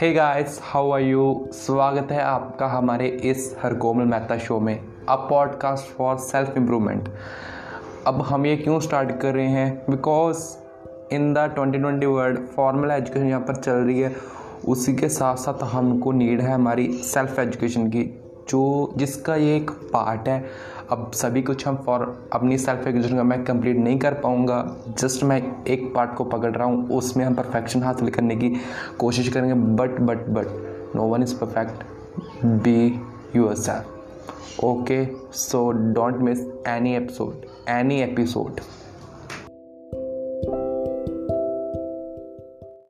Hey guys how are you स्वागत है आपका हमारे इस हर कोमल मेहता शो में a podcast for self improvement अब हम ये क्यों स्टार्ट कर रहे हैं? Because in the twenty twenty world formal education यहाँ पर चल रही है। उसी के साथ साथ हमको नीड है हमारी सेल्फ एजुकेशन की, जो जिसका ये एक पार्ट है। अब सभी कुछ हम फॉर अपनी सेल्फ एजुकेशन का मैं कंप्लीट नहीं कर पाऊँगा। जस्ट मैं एक पार्ट को पकड़ रहा हूँ, उसमें हम परफेक्शन हासिल करने की कोशिश करेंगे। But but but no one is perfect be yourself okay so don't miss any episode any episode